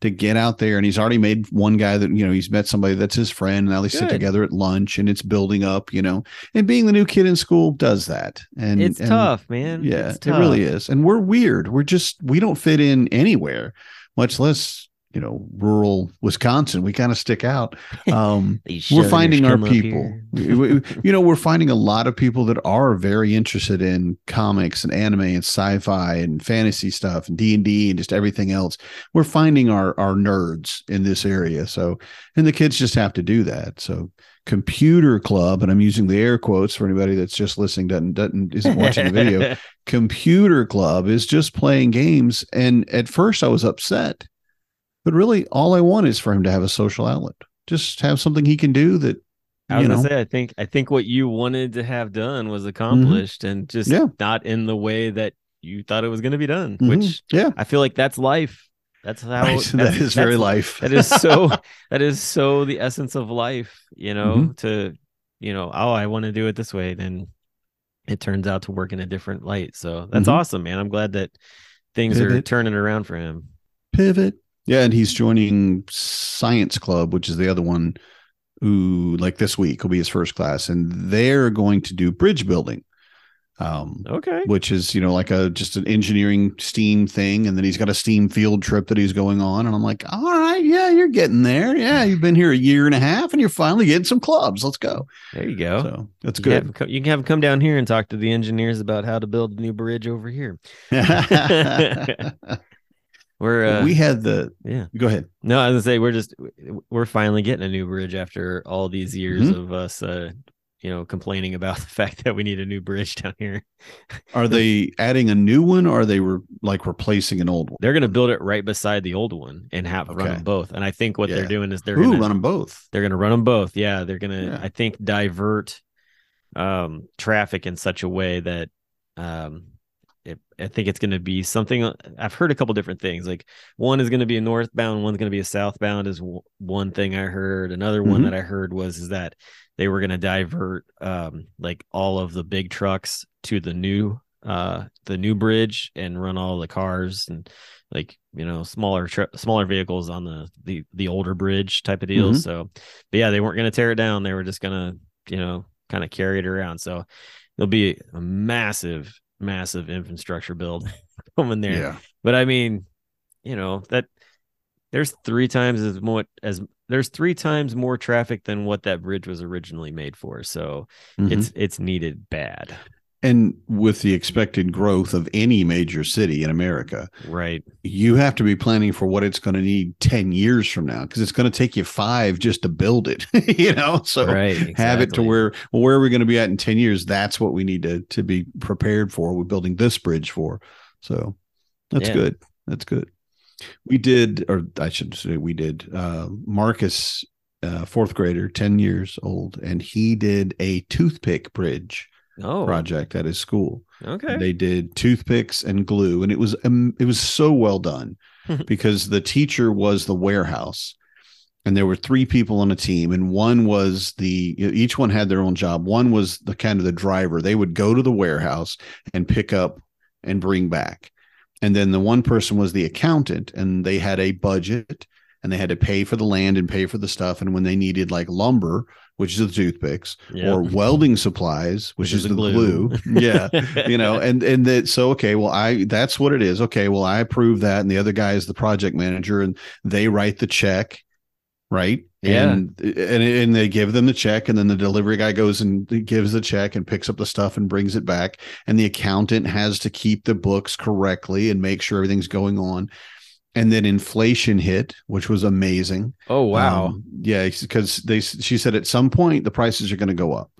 [SPEAKER 2] to get out there. And he's already made one guy that, you know, he's met somebody that's his friend. And now they sit together at lunch and it's building up, you know, and being the new kid in school does that. And
[SPEAKER 1] it's
[SPEAKER 2] and-
[SPEAKER 1] tough, man.
[SPEAKER 2] yeah,
[SPEAKER 1] It's
[SPEAKER 2] it really is. And we're weird. We're just we don't fit in anywhere, much less, you know, rural Wisconsin. We kind of stick out. <laughs> Um we're finding our people. We- we- you know, we're finding a lot of people that are very interested in comics and anime and sci-fi and fantasy stuff and D&D and just everything else. We're finding our our nerds in this area. So, and the kids just have to do that. So, computer club and I'm using the air quotes for anybody that's just listening doesn't doesn't isn't watching the video <laughs> computer club is just playing games and at first i was upset but really all i want is for him to have a social outlet just have something he can do that
[SPEAKER 1] I was
[SPEAKER 2] you
[SPEAKER 1] gonna
[SPEAKER 2] know
[SPEAKER 1] say, I think I think what you wanted to have done was accomplished, and just
[SPEAKER 2] Yeah.
[SPEAKER 1] not in the way that you thought it was going to be done.
[SPEAKER 2] Mhm.
[SPEAKER 1] Which
[SPEAKER 2] yeah
[SPEAKER 1] I feel like that's life. That's how <laughs>
[SPEAKER 2] right.
[SPEAKER 1] that's,
[SPEAKER 2] that is very life
[SPEAKER 1] That is so. <laughs> that is so the essence of life. You know,
[SPEAKER 2] Mm-hmm.
[SPEAKER 1] to you know, oh, I want to do it this way, then it turns out to work in a different light. So that's
[SPEAKER 2] Mhm.
[SPEAKER 1] awesome, man. I'm glad that things are turning around for him.
[SPEAKER 2] pivot yeah and he's joining science club which is the other one who like this week will be his first class and they're going to do bridge building um
[SPEAKER 1] Okay.
[SPEAKER 2] which is you know like a just an engineering steam thing and then he's got a steam field trip that he's going on and i'm like all right yeah you're getting there yeah you've been here a year and a half and you're finally getting some clubs let's go
[SPEAKER 1] There you go.
[SPEAKER 2] so that's
[SPEAKER 1] You can, have
[SPEAKER 2] good
[SPEAKER 1] you can have him come down here and talk to the engineers about how to build a new bridge over here. <laughs> <laughs> <laughs> We're uh,
[SPEAKER 2] we had the
[SPEAKER 1] yeah.
[SPEAKER 2] go ahead
[SPEAKER 1] No, I was gonna say we're just we're finally getting a new bridge after all these years
[SPEAKER 2] Mhm.
[SPEAKER 1] of us uh you know, complaining about <laughs> the fact that we need a new bridge down here.
[SPEAKER 2] Are they adding a new one or are they re- like replacing an old one?
[SPEAKER 1] They're going to build it right beside the old one and have run them both. And I think what
[SPEAKER 2] Yeah.
[SPEAKER 1] they're doing is they're
[SPEAKER 2] Ooh,
[SPEAKER 1] going to
[SPEAKER 2] run them both.
[SPEAKER 1] they're going to run them both. Yeah, they're going to
[SPEAKER 2] Yeah.
[SPEAKER 1] I think divert um traffic in such a way that um it, I think it's going to be something I've heard a couple different things. Like one is going to be a northbound, one's going to be a southbound is w- one thing I heard. Another one
[SPEAKER 2] Mhm.
[SPEAKER 1] that I heard was is that they were going to divert um like all of the big trucks to the new uh the new bridge and run all the cars and like you know smaller tr- smaller vehicles on the the the older bridge type of deal
[SPEAKER 2] Mhm.
[SPEAKER 1] so but yeah they weren't going to tear it down they were just going to you know kind of carry it around so there'll be a massive massive infrastructure build <laughs> coming there
[SPEAKER 2] Yeah.
[SPEAKER 1] but i mean you know that there's three times as much as there's three times more traffic than what that bridge was originally made for so
[SPEAKER 2] Mhm.
[SPEAKER 1] it's it's needed bad
[SPEAKER 2] and with the expected growth of any major city in America,
[SPEAKER 1] right
[SPEAKER 2] you have to be planning for what it's going to need 10 years from now because it's going to take you five just to build it, <laughs> you know? So
[SPEAKER 1] right
[SPEAKER 2] have it to where well, where are we going to be at in 10 years? That's what we need to to be prepared for. We're building this bridge for. So that's
[SPEAKER 1] Yeah.
[SPEAKER 2] good. That's good. We did, or I should say we did, uh Marcus, uh, fourth grader, 10 years old, and he did a toothpick bridge
[SPEAKER 1] oh
[SPEAKER 2] project at his school.
[SPEAKER 1] okay
[SPEAKER 2] They did toothpicks and glue, and it was um, it was so well done <laughs> because the teacher was the warehouse, and there were three people on a team, and one was the each one had their own job. One was the kind of the driver. They would go to the warehouse and pick up and bring back, and then the one person was the accountant, and they had a budget. And they had to pay for the land and pay for the stuff. And when they needed like lumber, which is the toothpicks,
[SPEAKER 1] Yeah.
[SPEAKER 2] or welding supplies, which, is, the glue. yeah. You know, <laughs> and and that so okay, well, I that's what it is. Okay, well, I approve that, and the other guy is the project manager, and they write the check, right?
[SPEAKER 1] Yeah.
[SPEAKER 2] And and and they give them the check, and then the delivery guy goes and gives the check and picks up the stuff and brings it back, and the accountant has to keep the books correctly and make sure everything's going on. And then inflation hit, which was amazing.
[SPEAKER 1] oh wow
[SPEAKER 2] Um, yeah, because they she said at some point the prices are going to go up.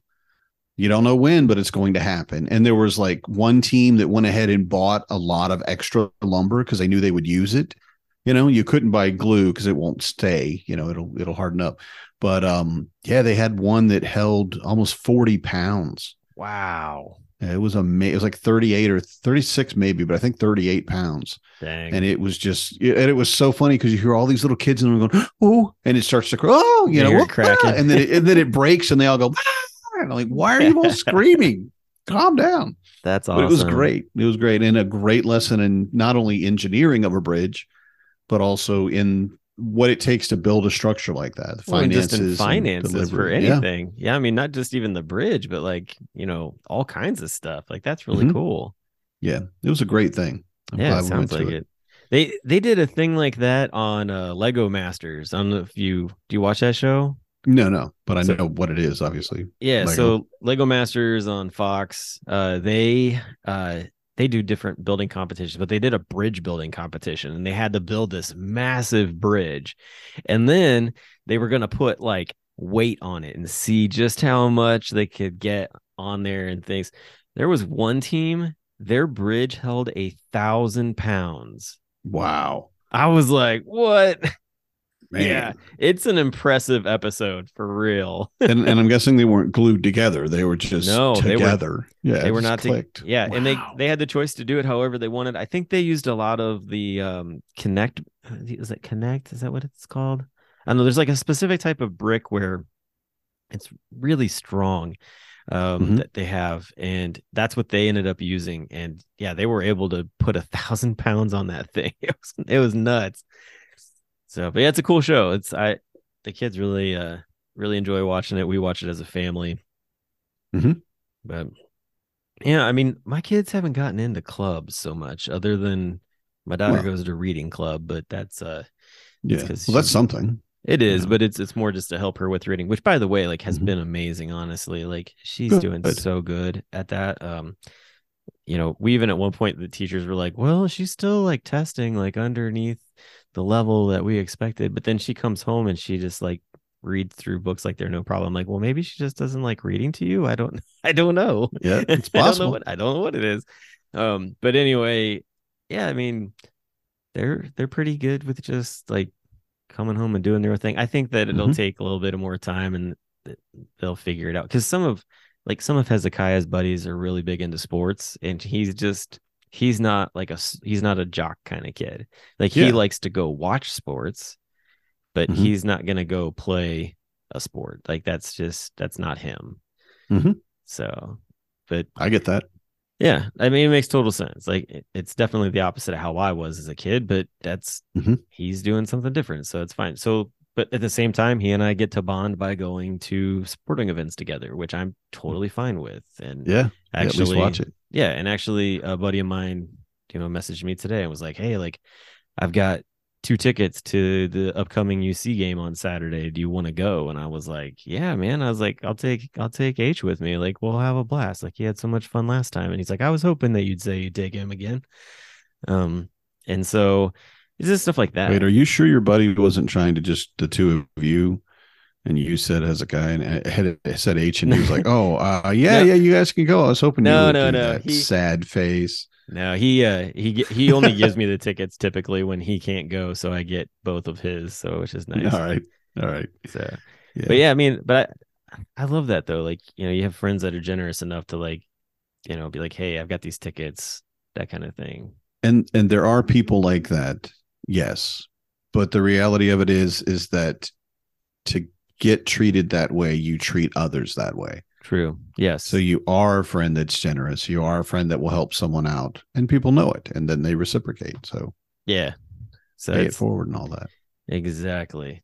[SPEAKER 2] You don't know when, but it's going to happen. And there was like one team that went ahead and bought a lot of extra lumber because they knew they would use it. You know, you couldn't buy glue because it won't stay. You know, it'll it'll harden up. But um, yeah, they had one that held almost forty pounds.
[SPEAKER 1] wow
[SPEAKER 2] It was amazing. It was like thirty eight or thirty six maybe, but I think thirty eight pounds.
[SPEAKER 1] Dang.
[SPEAKER 2] And it was just and it was so funny because you hear all these little kids and they're going <gasps> oh and it starts to cry oh you
[SPEAKER 1] You
[SPEAKER 2] know
[SPEAKER 1] hear it
[SPEAKER 2] "Oh, ah,"
[SPEAKER 1] cracking.
[SPEAKER 2] and then it, and then it <laughs> breaks and they all go "Ah," and I'm like why are you all <laughs> screaming? Calm down.
[SPEAKER 1] That's
[SPEAKER 2] but
[SPEAKER 1] awesome
[SPEAKER 2] it was great. It was great and a great lesson in not only engineering of a bridge but also in what it takes to build a structure like that the
[SPEAKER 1] Well, and just in
[SPEAKER 2] finances
[SPEAKER 1] finances for
[SPEAKER 2] delivery. Yeah.
[SPEAKER 1] anything yeah. i mean not just even the bridge but like you know all kinds of stuff like that's really
[SPEAKER 2] Mhm.
[SPEAKER 1] cool
[SPEAKER 2] yeah it was a great thing I'm
[SPEAKER 1] yeah
[SPEAKER 2] glad
[SPEAKER 1] it sounds like it. they they did a thing like that on uh lego masters i don't know if you do you watch that show
[SPEAKER 2] no no but i
[SPEAKER 1] So-
[SPEAKER 2] know what it is obviously
[SPEAKER 1] Yeah,
[SPEAKER 2] Lego.
[SPEAKER 1] so Lego Masters on Fox, uh, they uh, they do different building competitions, but they did a bridge building competition, and they had to build this massive bridge, and then they were gonna put like weight on it and see just how much they could get on there and things. There was one team, their bridge held a thousand pounds.
[SPEAKER 2] wow
[SPEAKER 1] I was like, what? <laughs>
[SPEAKER 2] man
[SPEAKER 1] Yeah, it's an impressive episode for real. <laughs>
[SPEAKER 2] and, and I'm guessing they weren't glued together. They were just
[SPEAKER 1] No, they were-
[SPEAKER 2] together. yeah,
[SPEAKER 1] they were not to,
[SPEAKER 2] clicked.
[SPEAKER 1] yeah and they they had the choice to do it however they wanted i think they used a lot of the um connect is it connect is that what it's called i don't know there's like a specific type of brick where it's really strong um
[SPEAKER 2] Mhm.
[SPEAKER 1] that they have and that's what they ended up using and yeah they were able to put a thousand pounds on that thing <laughs> it was it was nuts so but yeah it's a cool show it's i the kids really uh really enjoy watching it we watch it as a family
[SPEAKER 2] Mhm.
[SPEAKER 1] but yeah, I mean, my kids haven't gotten into clubs so much, other than my daughter
[SPEAKER 2] Well.
[SPEAKER 1] goes to reading club, but that's uh,
[SPEAKER 2] Yeah, well, that's something.
[SPEAKER 1] it is,
[SPEAKER 2] Yeah.
[SPEAKER 1] but it's it's more just to help her with reading, which by the way, like has
[SPEAKER 2] Mhm.
[SPEAKER 1] been amazing. Honestly, like she's doing
[SPEAKER 2] Good.
[SPEAKER 1] so good at that. Um, you know, we even at one point the teachers were like, "Well, she's still like testing like underneath the level that we expected," but then she comes home and she just like reads through books like they're no problem. Like, well, maybe she just doesn't like reading to you. I don't <laughs> I don't know.
[SPEAKER 2] Yeah, <laughs> it's
[SPEAKER 1] I don't know
[SPEAKER 2] possible.
[SPEAKER 1] what I don't know what it is. Um, but anyway, yeah, I mean, they're they're pretty good with just like coming home and doing their thing. I think that it'll
[SPEAKER 2] Mhm.
[SPEAKER 1] take a little bit of more time and they'll figure it out. Because some of like some of Hezekiah's buddies are really big into sports, and he's just he's not like a he's not a jock kind of kid. Like he likes to go watch sports, but
[SPEAKER 2] Mhm.
[SPEAKER 1] he's not gonna go play a sport. Like that's just that's not him.
[SPEAKER 2] Mhm.
[SPEAKER 1] So, but
[SPEAKER 2] I get that.
[SPEAKER 1] yeah, I mean, it makes total sense. Like, it- it's definitely the opposite of how I was as a kid, but that's
[SPEAKER 2] Mhm.
[SPEAKER 1] he's doing something different, so it's fine. So, but at the same time, he and I get to bond by going to sporting events together, which I'm totally fine with. And
[SPEAKER 2] Yeah,
[SPEAKER 1] actually,
[SPEAKER 2] least watch it.
[SPEAKER 1] yeah, and actually, a buddy of mine, you know, messaged me today and was like, "Hey, like, I've got two tickets to the upcoming UC game on Saturday. Do you want to go?" And I was like, "Yeah, man." I was like, "I'll take, I'll take H with me. Like, we'll have a blast. Like, he had so much fun last time." And he's like, "I was hoping that you'd say you'd take him again." Um, and so it's just stuff like that.
[SPEAKER 2] Wait, are you sure your buddy wasn't trying to just the two of you? And you said as a guy and had said H, and he was like, <laughs> "Oh, uh, yeah,
[SPEAKER 1] No.
[SPEAKER 2] yeah, you guys can go." I was hoping you
[SPEAKER 1] No, no, no,
[SPEAKER 2] that
[SPEAKER 1] he-
[SPEAKER 2] sad face.
[SPEAKER 1] No, he uh he he only gives me the tickets typically when he can't go, so I get both of his, so which is nice.
[SPEAKER 2] All right, all right.
[SPEAKER 1] So,
[SPEAKER 2] Yeah.
[SPEAKER 1] but yeah, I mean, but I, I love that though. Like, you know, you have friends that are generous enough to like, you know, be like, hey, I've got these tickets, that kind of thing.
[SPEAKER 2] and and there are people like that yes but the reality of it is is that to get treated that way you treat others that way
[SPEAKER 1] True. Yes.
[SPEAKER 2] so you are a friend that's generous you are a friend that will help someone out and people know it and then they reciprocate so
[SPEAKER 1] yeah. So
[SPEAKER 2] pay it forward and all that
[SPEAKER 1] exactly.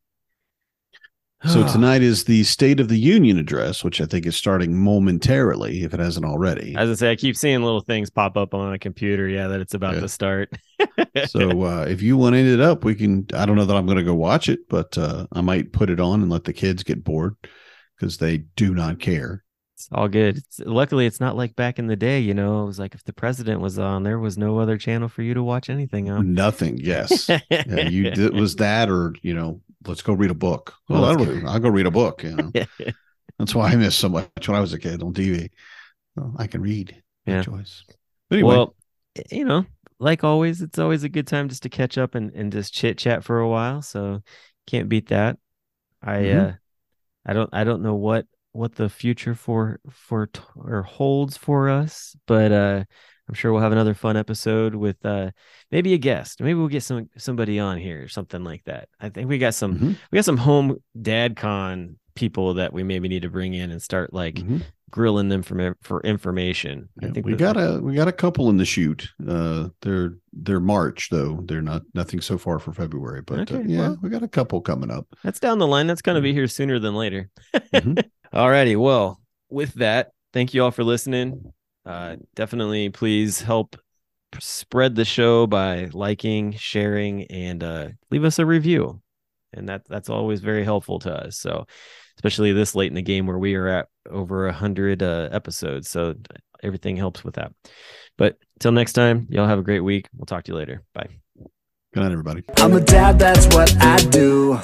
[SPEAKER 2] So tonight is the state of the union address which i think is starting momentarily if it hasn't already
[SPEAKER 1] as I say, I keep seeing little things pop up on my computer. Yeah, that it's about
[SPEAKER 2] Yeah.
[SPEAKER 1] to start. <laughs>
[SPEAKER 2] so uh, if you want to end it up we can i don't know that i'm going to go watch it but uh, i might put it on and let the kids get bored because they do not care
[SPEAKER 1] It's all good. It's, luckily, it's not like back in the day. You know, it was like if the president was on, there was no other channel for you to watch anything on.
[SPEAKER 2] nothing yes <laughs> yeah, you it was that or you know let's go read a book well
[SPEAKER 1] Let's
[SPEAKER 2] that'll i'll go read a book you know <laughs> that's why i missed so much when i was a kid on tv well, i can read
[SPEAKER 1] Yeah.
[SPEAKER 2] choice but anyway
[SPEAKER 1] Well, you know, like always, it's always a good time just to catch up and, and just chit chat for a while. So can't beat that. I
[SPEAKER 2] Mhm.
[SPEAKER 1] uh I don't I don't know what what the future for for t- or holds for us, but uh I'm sure we'll have another fun episode with uh maybe a guest. Maybe we'll get some somebody on here or something like that. I think we got some
[SPEAKER 2] Mhm,
[SPEAKER 1] we got some home dad con people that we maybe need to bring in and start like
[SPEAKER 2] mhm.
[SPEAKER 1] grilling them for for information. I think
[SPEAKER 2] we got a we got a couple in the shoot uh they're they're march though they're not nothing so far for february but uh, yeah
[SPEAKER 1] well.
[SPEAKER 2] we got a couple coming up
[SPEAKER 1] That's down the line. That's going to be here sooner than later. <laughs>
[SPEAKER 2] Mhm.
[SPEAKER 1] Alrighty. Well, with that, thank you all for listening. Uh, definitely please help spread the show by liking, sharing, and uh, leave us a review. And that that's always very helpful to us. So, especially this late in the game where we are at over a hundred uh, episodes. So everything helps with that. But till next time, y'all have a great week. We'll talk to you later. Bye.
[SPEAKER 2] good night everybody
[SPEAKER 3] I'm a dad, that's what I do.